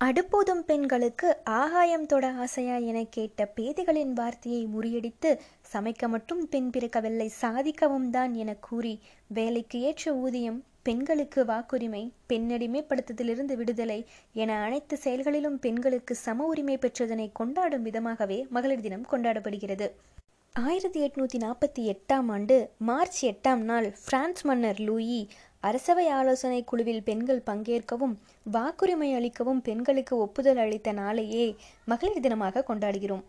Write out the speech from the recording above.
அடுப்போதும் பெண்களுக்கு ஆகாயம் தொட ஆசையா என கேட்ட பேதைகளின் வார்த்தையை முறியடித்து சமைக்க மட்டும் பெண் பிறக்கவில்லை சாதிக்கவும் தான் என கூறி வேலைக்கு ஏற்ற ஊதியம் பெண்களுக்கு வாக்குரிமை பெண்ணடிமைப்படுத்தலிருந்து விடுதலை என அனைத்து செயல்களிலும் பெண்களுக்கு சம உரிமை பெற்றதனை கொண்டாடும் விதமாகவே மகளிர் தினம் கொண்டாடப்படுகிறது. ஆயிரத்தி எட்நூத்தி நாற்பத்தி எட்டாம் ஆண்டு மார்ச் எட்டாம் நாள் பிரான்ஸ் மன்னர் லூயி அரசவை ஆலோசனை குழுவில் பெண்கள் பங்கேற்கவும் வாக்குரிமை அளிக்கவும் பெண்களுக்கு ஒப்புதல் அளித்த நாளையே மகளிர் தினமாக கொண்டாடுகிறோம்.